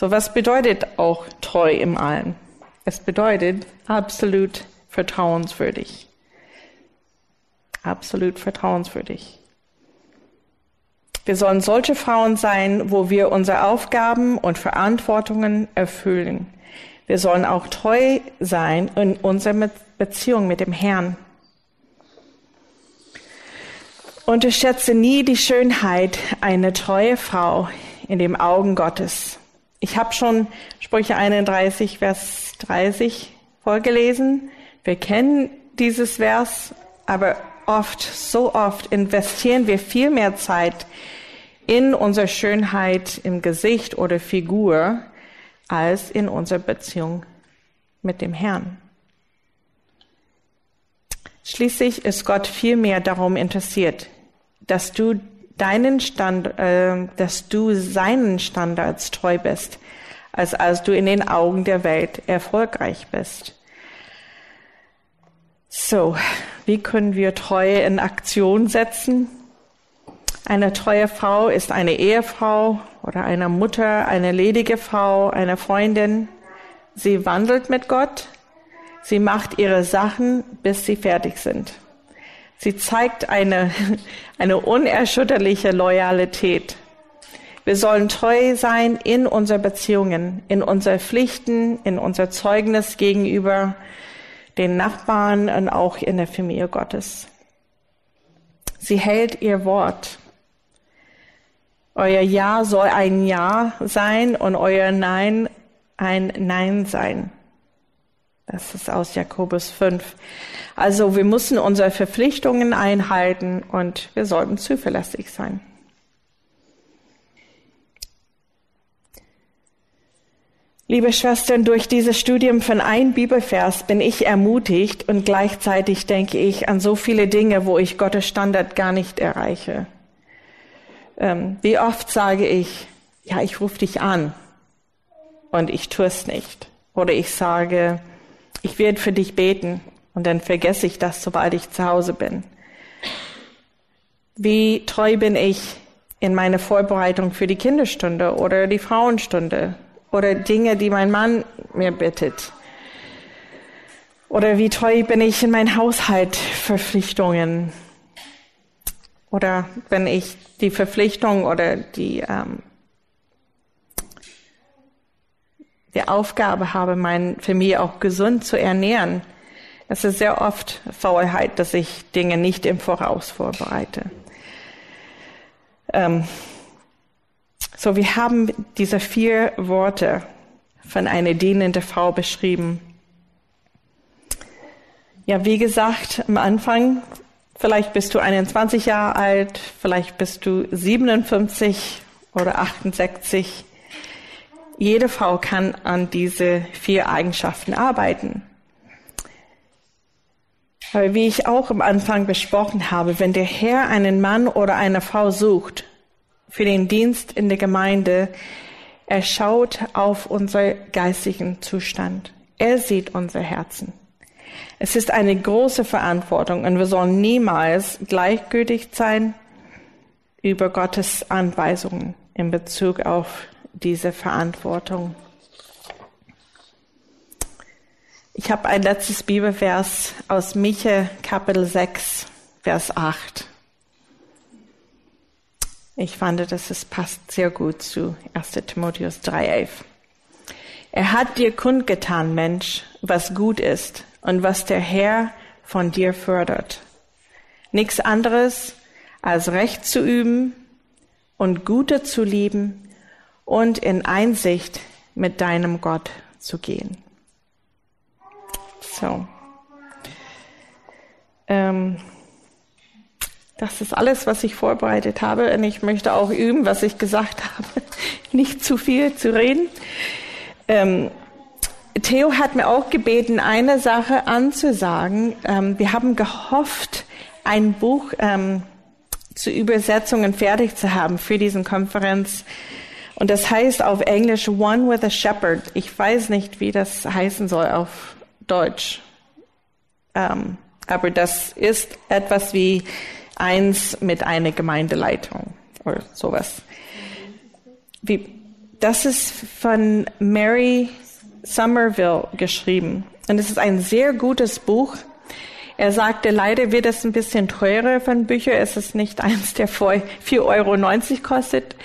So was bedeutet auch treu im Allen? Es bedeutet absolut vertrauenswürdig. Absolut vertrauenswürdig. Wir sollen solche Frauen sein, wo wir unsere Aufgaben und Verantwortungen erfüllen. Wir sollen auch treu sein in unserer Beziehung mit dem Herrn. Unterschätze nie die Schönheit einer treue Frau in den Augen Gottes. Ich habe schon Sprüche 31, Vers 30 vorgelesen. Wir kennen dieses Vers, aber oft, so oft investieren wir viel mehr Zeit in unsere Schönheit im Gesicht oder Figur als in unserer Beziehung mit dem Herrn. Schließlich ist Gott viel mehr darum interessiert, dass du deinen Stand, äh, dass du seinen Standards treu bist, als als du in den Augen der Welt erfolgreich bist. So, wie können wir Treue in Aktion setzen? Eine treue Frau ist eine Ehefrau oder eine Mutter, eine ledige Frau, eine Freundin. Sie wandelt mit Gott. Sie macht ihre Sachen, bis sie fertig sind. Sie zeigt eine, eine unerschütterliche Loyalität. Wir sollen treu sein in unseren Beziehungen, in unseren Pflichten, in unser Zeugnis gegenüber den Nachbarn und auch in der Familie Gottes. Sie hält ihr Wort. Euer Ja soll ein Ja sein und euer Nein ein Nein sein. Das ist aus Jakobus 5. Also wir müssen unsere Verpflichtungen einhalten und wir sollten zuverlässig sein. Liebe Schwestern, durch dieses Studium von ein Bibelvers bin ich ermutigt und gleichzeitig denke ich an so viele Dinge, wo ich Gottes Standard gar nicht erreiche. Ähm, wie oft sage ich, ja, ich rufe dich an und ich tue es nicht. Oder ich sage, ich werde für dich beten und dann vergesse ich das, sobald ich zu Hause bin. Wie treu bin ich in meine Vorbereitung für die Kinderstunde oder die Frauenstunde oder Dinge, die mein Mann mir bittet. Oder wie treu bin ich in mein Haushalt Verpflichtungen. Oder wenn ich die Verpflichtung oder die, ähm, die Aufgabe habe, meine Familie auch gesund zu ernähren. Es ist sehr oft Faulheit, dass ich Dinge nicht im Voraus vorbereite. Ähm, so, wir haben diese vier Worte von einer dienenden Frau beschrieben. Ja, wie gesagt, am Anfang, vielleicht bist du 21 Jahre alt, vielleicht bist du 57 oder 68. Jede Frau kann an diese vier Eigenschaften arbeiten. Aber wie ich auch am Anfang besprochen habe, wenn der Herr einen Mann oder eine Frau sucht, für den Dienst in der Gemeinde. Er schaut auf unseren geistigen Zustand. Er sieht unser Herzen. Es ist eine große Verantwortung und wir sollen niemals gleichgültig sein über Gottes Anweisungen in Bezug auf diese Verantwortung. Ich habe ein letztes Bibelvers aus Micha Kapitel 6, Vers 8. Ich fand, dass es passt sehr gut zu 1. Timotheus 3,11. Er hat dir kundgetan, Mensch, was gut ist und was der Herr von dir fördert. Nichts anderes als Recht zu üben und Gute zu lieben und in Einsicht mit deinem Gott zu gehen. So. Ähm, das ist alles, was ich vorbereitet habe. Und ich möchte auch üben, was ich gesagt habe. Nicht zu viel zu reden. Ähm, Theo hat mir auch gebeten, eine Sache anzusagen. Ähm, wir haben gehofft, ein Buch ähm, zu Übersetzungen fertig zu haben für diesen Konferenz. Und das heißt auf Englisch One with a Shepherd. Ich weiß nicht, wie das heißen soll auf Deutsch. Ähm, aber das ist etwas wie eins mit einer Gemeindeleitung oder sowas. Wie, das ist von Mary Somerville geschrieben. Und es ist ein sehr gutes Buch. Er sagte, leider wird es ein bisschen teurer von Büchern. Es ist nicht eins, der 4,90 Euro kostet,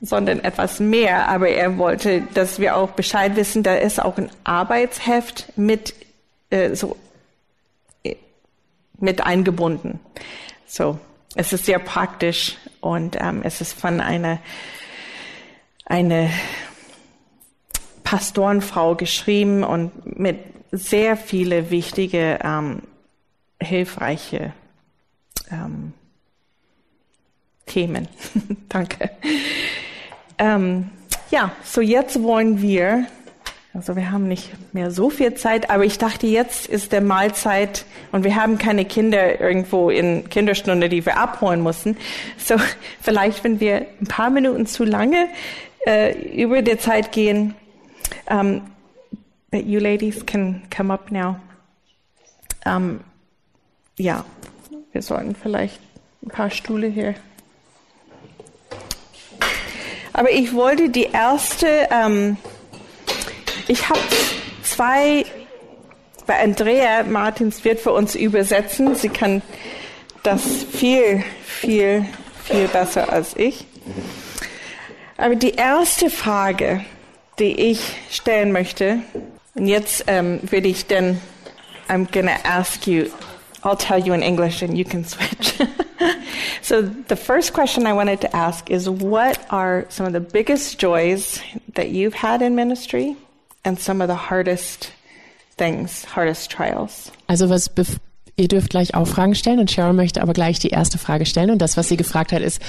sondern etwas mehr. Aber er wollte, dass wir auch Bescheid wissen, da ist auch ein Arbeitsheft mit, äh, so, äh, mit eingebunden. So, es ist sehr praktisch und ähm, es ist von einer eine Pastorenfrau geschrieben und mit sehr viele wichtige, ähm, hilfreiche ähm, Themen. Danke. Ähm, ja, so jetzt wollen wir also wir haben nicht mehr so viel Zeit, aber ich dachte, jetzt ist der Mahlzeit und wir haben keine Kinder irgendwo in Kinderstunde, die wir abholen müssen. So vielleicht, wenn wir ein paar Minuten zu lange äh, über der Zeit gehen, um, that you ladies can come up now. Um, ja, wir sollten vielleicht ein paar Stühle hier. Aber ich wollte die erste, ähm, ich habe zwei, bei Andrea Martins wird für uns übersetzen. Sie kann das viel, viel, viel besser als ich. Aber die erste Frage, die ich stellen möchte, und jetzt ähm, würde ich dann, I'm gonna ask you, I'll tell you in English and you can switch. so the first question I wanted to ask is what are some of the biggest joys that you've had in ministry and some of the hardest things, hardest trials? Also was bef- ihr dürft gleich auch Fragen stellen und Cheryl möchte aber gleich die erste Frage stellen und das, was sie gefragt hat, ist,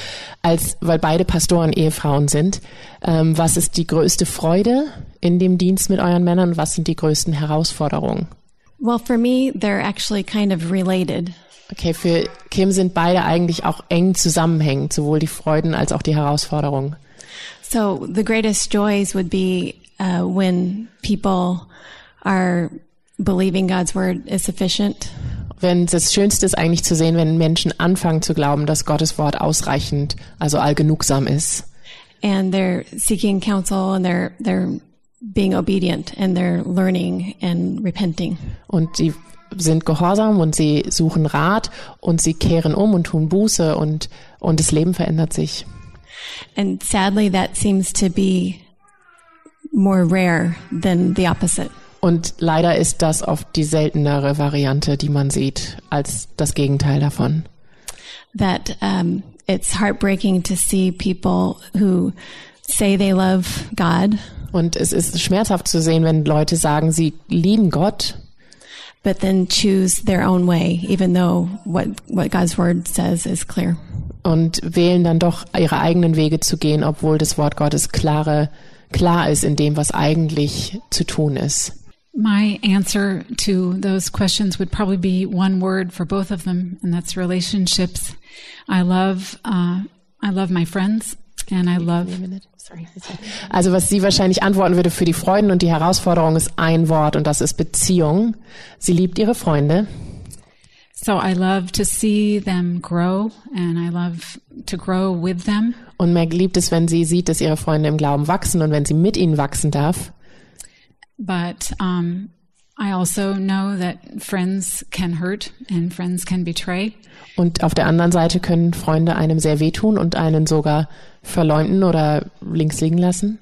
als weil beide Pastoren Ehefrauen sind, ähm, was ist die größte Freude in dem Dienst mit euren Männern und was sind die größten Herausforderungen? Well, for me, they're actually kind of related. Okay, für Kim sind beide eigentlich auch eng zusammenhängend, sowohl die Freuden als auch die Herausforderungen. So the greatest joys would be uh, when people are believing God's word is sufficient Wenn das Schönste ist eigentlich zu sehen, wenn Menschen anfangen zu glauben, dass Gottes Wort ausreichend, also allgenugsam ist. and they're seeking counsel and they're they're being obedient and they're learning and repenting. Und sie sind gehorsam und sie suchen Rat und sie kehren um und tun Buße und, und das Leben verändert sich. And sadly, that seems to be more rare than the opposite. Und leider ist das oft die seltenere Variante, die man sieht, als das Gegenteil davon. That um, it's heartbreaking to see people who say they love God, Und es ist schmerzhaft zu sehen, wenn Leute sagen, sie lieben Gott, but then choose their own way, even though what what God's word says is clear. und wählen dann doch ihre eigenen Wege zu gehen, obwohl das Wort Gottes klare, klar ist in dem, was eigentlich zu tun ist. My answer to those questions would probably be one word for both of them, and that's relationships. I love, uh, I love my friends, and I love, Also was sie wahrscheinlich antworten würde für die Freuden und die Herausforderung ist ein Wort und das ist Beziehung. Sie liebt ihre Freunde so I love to see them grow, and I love to grow with them. und Meg liebt es, wenn sie sieht, dass ihre Freunde im Glauben wachsen und wenn sie mit ihnen wachsen darf. But um, I also know that friends can hurt and friends can betray. Und auf der anderen Seite können Freunde einem sehr wehtun und einen sogar verleumden oder links liegen lassen.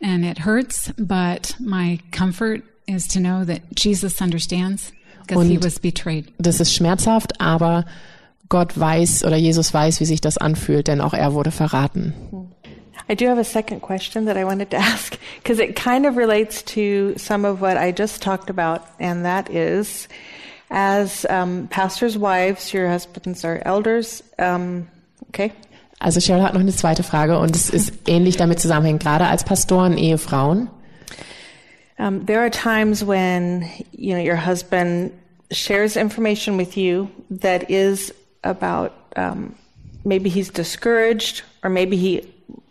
And it hurts, but my comfort is to know that Jesus understands because he Und- was betrayed. Das ist schmerzhaft, aber Gott weiß oder Jesus weiß, wie sich das anfühlt, denn auch er wurde verraten. I do have a second question that I wanted to ask because it kind of relates to some of what I just talked about, and that is as um, pastors' wives, your husbands are elders. Um, okay. Also Cheryl hat noch eine zweite Frage und es ist ähnlich damit zusammenhängend, gerade als Pastoren, Ehefrauen. Um, there are times when you know your husband shares information with you that is about um, maybe he's discouraged or maybe he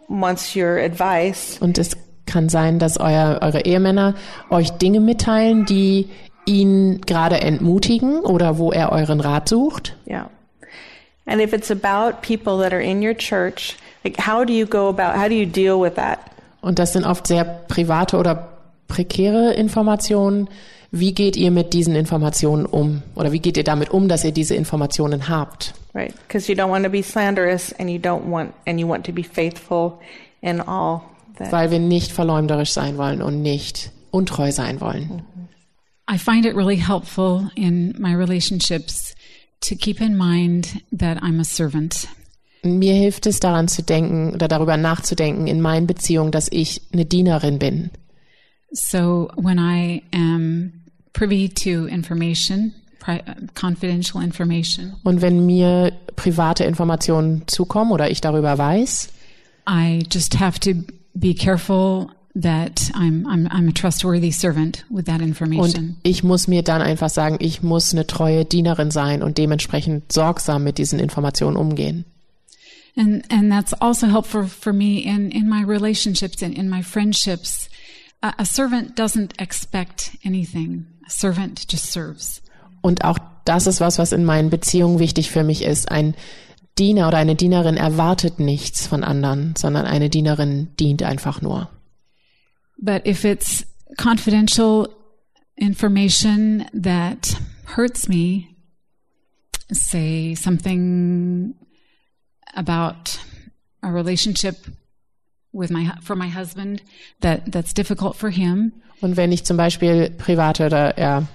wants your advice. Und es kann sein, dass euer, eure Ehemänner euch Dinge mitteilen, die ihn gerade entmutigen oder wo er euren Rat sucht. Yeah. And if it's about people that are in your church, like how do you go about, how do you deal with that? Und das sind oft sehr private oder prekäre Informationen. Wie geht ihr mit diesen Informationen um? Oder wie geht ihr damit um, dass ihr diese Informationen habt? Right? Because you don't want to be slanderous and you don't want, and you want to be faithful in all that. Weil wir nicht verleumderisch sein wollen und nicht untreu sein wollen. I find it really helpful in my relationships to keep in mind that I'm a servant. Mir hilft es daran zu denken oder darüber nachzudenken in meinen Beziehungen, dass ich eine Dienerin bin. So when I am privy to information, confidential information, Und wenn mir private Informationen zukommen oder ich darüber weiß, I just have to be careful that I'm, I'm, I'm a trustworthy servant with that und information. ich muss mir dann einfach sagen, ich muss eine treue Dienerin sein und dementsprechend sorgsam mit diesen Informationen umgehen. And, and that's also helpful for me in, in my relationships and in my friendships. a, a servant doesn't expect anything. A servant just serves. Und auch das ist was, was in meinen Beziehungen wichtig für mich ist. Ein Diener oder eine Dienerin erwartet nichts von anderen, sondern eine Dienerin dient einfach nur. But if it's confidential information that hurts me, say something about a relationship with my for my husband that that's difficult for him, Und wenn ich zum Beispiel private oder ja,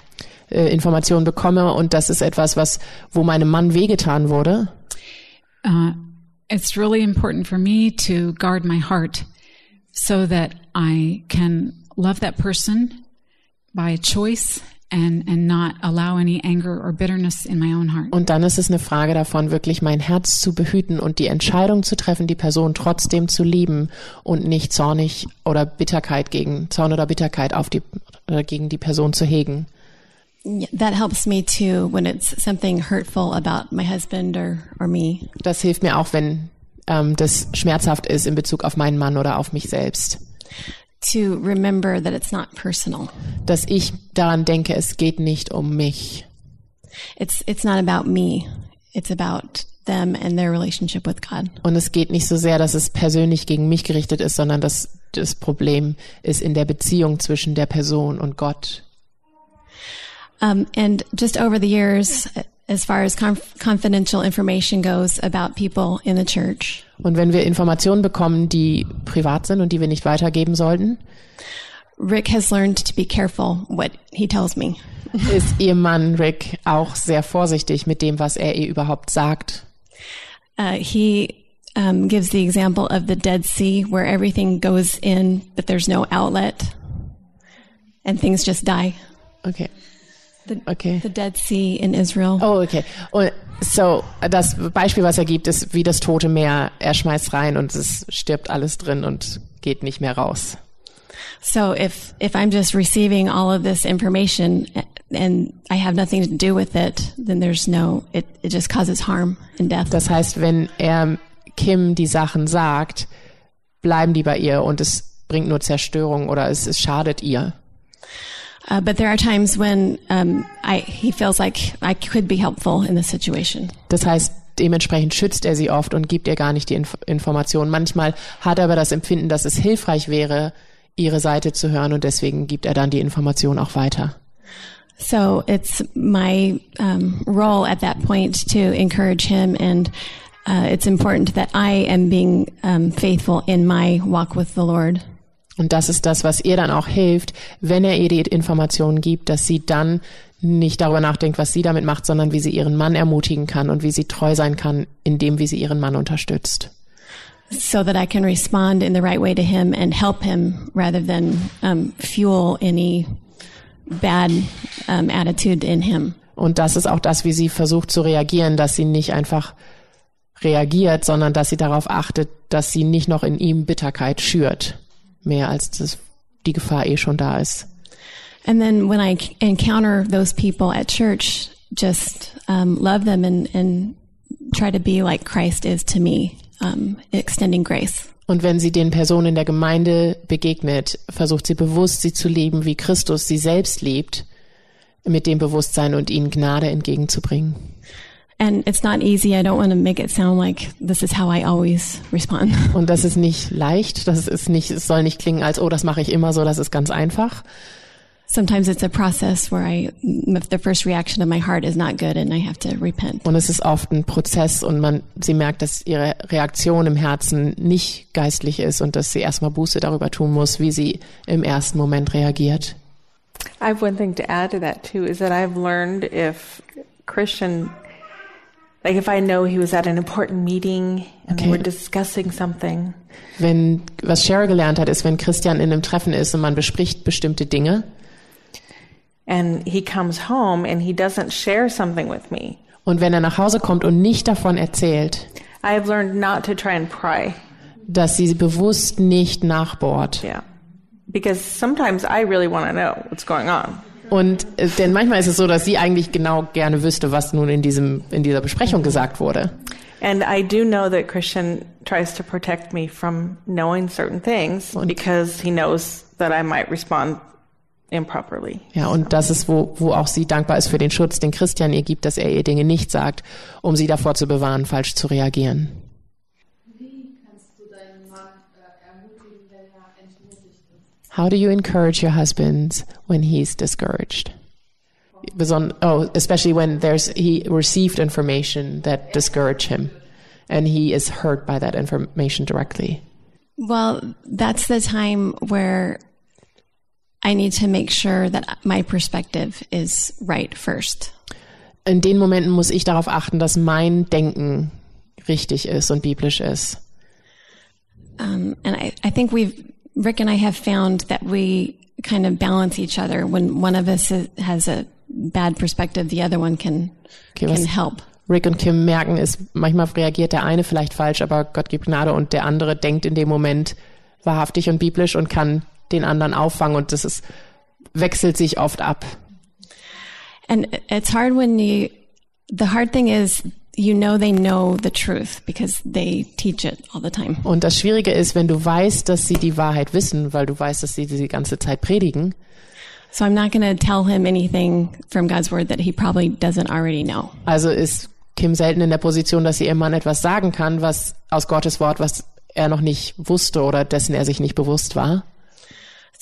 äh, Informationen bekomme und das ist etwas, was wo meinem Mann wehgetan wurde, uh, it's really important for me to guard my heart so that I can love that person by choice and, and not allow any anger or bitterness in my own heart. Und dann ist es eine Frage davon, wirklich mein Herz zu behüten und die Entscheidung zu treffen, die Person trotzdem zu lieben und nicht zornig oder Bitterkeit gegen Zorn oder Bitterkeit auf die oder gegen die Person zu hegen. That helps me too when it's something hurtful about my husband or, or me. Das hilft mir auch, wenn ähm, das schmerzhaft ist in Bezug auf meinen Mann oder auf mich selbst. To remember that it's not personal. Dass ich daran denke, es geht nicht um mich. It's it's not about me. It's about them and their relationship with God. Und es geht nicht so sehr, dass es persönlich gegen mich gerichtet ist, sondern dass das Problem ist in der Beziehung zwischen der Person und Gott. Um, and just over the years, as far as conf- confidential information goes about people in the church, Und wenn wir Informationen bekommen, die privat sind und die wir nicht weitergeben sollten, Rick has learned to be careful what he tells me. ist ihr Mann Rick auch sehr vorsichtig mit dem, was er ihr überhaupt sagt. Uh, he um, gives the example of the Dead Sea, where everything goes in, but there's no outlet, and things just die. Okay. The, Okay. the Dead Sea in Israel. Oh, okay. Und so, das Beispiel, was er gibt, ist wie das Tote Meer. Er schmeißt rein und es stirbt alles drin und geht nicht mehr raus. So if if I'm just receiving all of this information and I have nothing to do with it, then there's no it, it just causes harm and death. Das heißt, wenn er Kim die Sachen sagt, bleiben die bei ihr und es bringt nur Zerstörung oder es, es schadet ihr. Uh, but there are times when um, I he feels like I could be helpful in this situation. Das heißt, dementsprechend schützt er sie oft und gibt ihr gar nicht die Inf Information. Manchmal hat er aber das Empfinden, dass es hilfreich wäre, ihre Seite zu hören und deswegen gibt er dann die Information auch weiter. So it's my um, role at that point to encourage him, and uh, it's important that I am being um, faithful in my walk with the Lord. Und das ist das, was ihr dann auch hilft, wenn er ihr die Informationen gibt, dass sie dann nicht darüber nachdenkt, was sie damit macht, sondern wie sie ihren Mann ermutigen kann und wie sie treu sein kann, indem wie sie ihren Mann unterstützt. so that I can respond in the right way to him and help him rather than um, fuel any bad um, attitude in him. Und das ist auch das, wie sie versucht zu reagieren, dass sie nicht einfach reagiert, sondern dass sie darauf achtet, dass sie nicht noch in ihm Bitterkeit schürt, mehr als das, die Gefahr eh schon da ist. And then when I encounter those people at church, just um, love them and, and try to be like Christ is to me, um, extending grace. Und wenn sie den Personen in der Gemeinde begegnet, versucht sie bewusst, sie zu lieben, wie Christus sie selbst liebt, mit dem Bewusstsein und ihnen Gnade entgegenzubringen. And it's not easy. I don't want to make it sound like this is how I always respond. Und das ist nicht leicht, das ist nicht, es soll nicht klingen als, oh, das mache ich immer so, das ist ganz einfach. Sometimes it's a process where I, if the first reaction of my heart is not good and I have to repent. Und es ist oft ein Prozess und man, sie merkt, dass ihre Reaktion im Herzen nicht geistlich ist und dass sie erstmal Buße darüber tun muss, wie sie im ersten Moment reagiert. I have one thing to add to that too is that I've learned if Christian, like if I know he was at an important meeting and Okay. we're discussing something, Wenn, was Cheryl gelernt hat, ist, wenn Christian in einem Treffen ist und man bespricht bestimmte Dinge and he comes home and he doesn't share something with me, und wenn er nach Hause kommt und nicht davon erzählt, I have learned not to try and pry. dass sie bewusst nicht nachbohrt. Yeah. Because sometimes I really want to know what's going on. Und äh, denn manchmal ist es so, dass sie eigentlich genau gerne wüsste, was nun in diesem in dieser Besprechung gesagt wurde. And I do know that Christian tries to protect me from knowing certain things Und- because he knows that I might respond improperly. Ja, und das ist, wo, wo auch sie dankbar ist für den Schutz, den Christian ihr gibt, dass er ihr Dinge nicht sagt, um sie davor zu bewahren, falsch zu reagieren. How do you encourage your husband when he's discouraged? Beson oh, especially when there's he received information that discouraged him, and he is hurt by that information directly. Well, that's the time where I need to make sure that my perspective is right first. In den Momenten muss ich darauf achten, dass mein Denken richtig ist und biblisch ist. Um, and I, I think we've, Rick and I have found that we kind of balance each other. When one of us is, has a bad perspective, the other one can, Okay, can help. Rick und Kim merken, ist, manchmal reagiert der eine vielleicht falsch, aber Gott gibt Gnade und der andere denkt in dem Moment wahrhaftig und biblisch und kann den anderen auffangen und das ist, wechselt sich oft ab. And it's hard when you, the hard thing is, you know they know the truth because they teach it all the time. Und das Schwierige ist, wenn du weißt, dass sie die Wahrheit wissen, weil du weißt, dass sie die ganze Zeit predigen, So I'm not going to tell him anything from God's word that he probably doesn't already know. also ist Kim selten in der Position, dass sie ihrem Mann etwas sagen kann, was aus Gottes Wort, was er noch nicht wusste oder dessen er sich nicht bewusst war.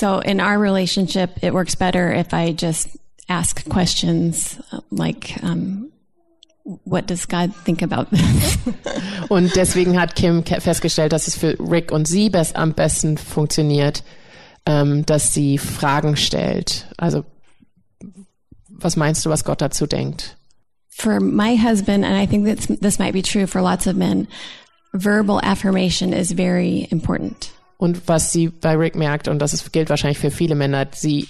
So in our relationship, it works better if I just ask questions uh, like, um, what does God think about this? Und deswegen hat Kim festgestellt, dass es für Rick und sie best, am besten funktioniert, ähm, dass sie Fragen stellt. Also, was meinst du, was Gott dazu denkt? for my husband, and I think that this might be true for lots of men, verbal affirmation is very important. Und was sie bei Rick merkt, und das gilt wahrscheinlich für viele Männer, sie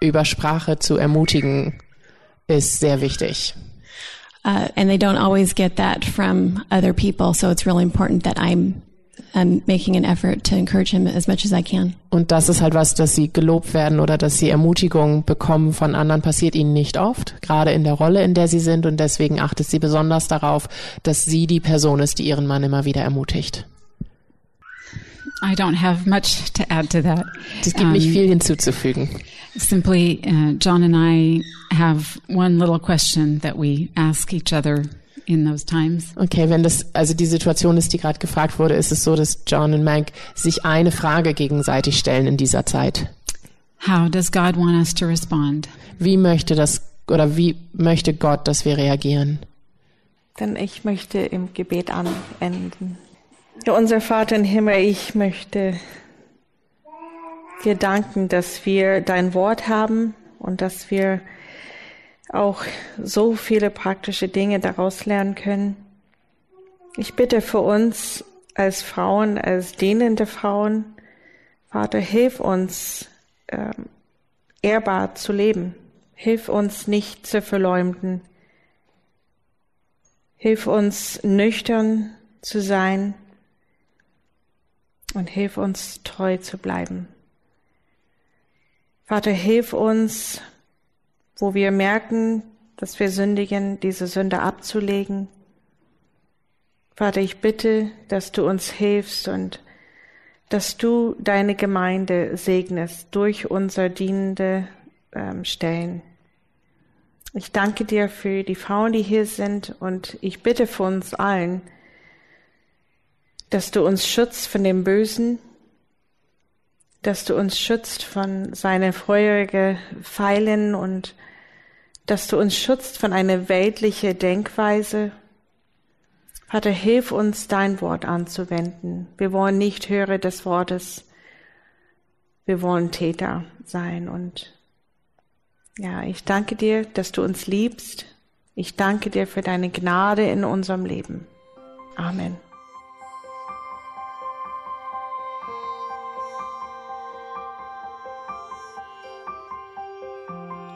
über Sprache zu ermutigen, ist sehr wichtig. Uh, and they don't always get that from other people. So it's really important that I'm um, making an effort to encourage him as much as I can. Und das ist halt was, dass sie gelobt werden oder dass sie Ermutigung bekommen von anderen, passiert ihnen nicht oft, gerade in der Rolle, in der sie sind. Und deswegen achtet sie besonders darauf, dass sie die Person ist, die ihren Mann immer wieder ermutigt. I don't have much to add to that. Es gibt nicht viel hinzuzufügen. Simply, uh, John and I have one little question that we ask each other in those times. Okay, wenn das also die Situation ist, die gerade gefragt wurde, ist es so, dass John und Meg sich eine Frage gegenseitig stellen in dieser Zeit. How does God want us to respond? Wie möchte das oder wie möchte Gott, dass wir reagieren? Denn ich möchte im Gebet anenden. Ja, unser Vater im Himmel, ich möchte dir danken, dass wir dein Wort haben und dass wir auch so viele praktische Dinge daraus lernen können. Ich bitte für uns als Frauen, als dienende Frauen, Vater, hilf uns, ähm, ehrbar zu leben. Hilf uns nicht zu verleumden. Hilf uns nüchtern zu sein und hilf uns treu zu bleiben. Vater, hilf uns, wo wir merken, dass wir sündigen, diese Sünde abzulegen. Vater, ich bitte, dass du uns hilfst und dass du deine Gemeinde segnest durch unser dienende ähm, Stellen. Ich danke dir für die Frauen, die hier sind und ich bitte für uns allen, dass du uns schützt von dem Bösen, dass du uns schützt von seinen feurigen Pfeilen und dass du uns schützt von einer weltlichen Denkweise. Vater, hilf uns, dein Wort anzuwenden. Wir wollen nicht Hörer des Wortes. Wir wollen Täter sein. Und ja, ich danke dir, dass du uns liebst. Ich danke dir für deine Gnade in unserem Leben. Amen.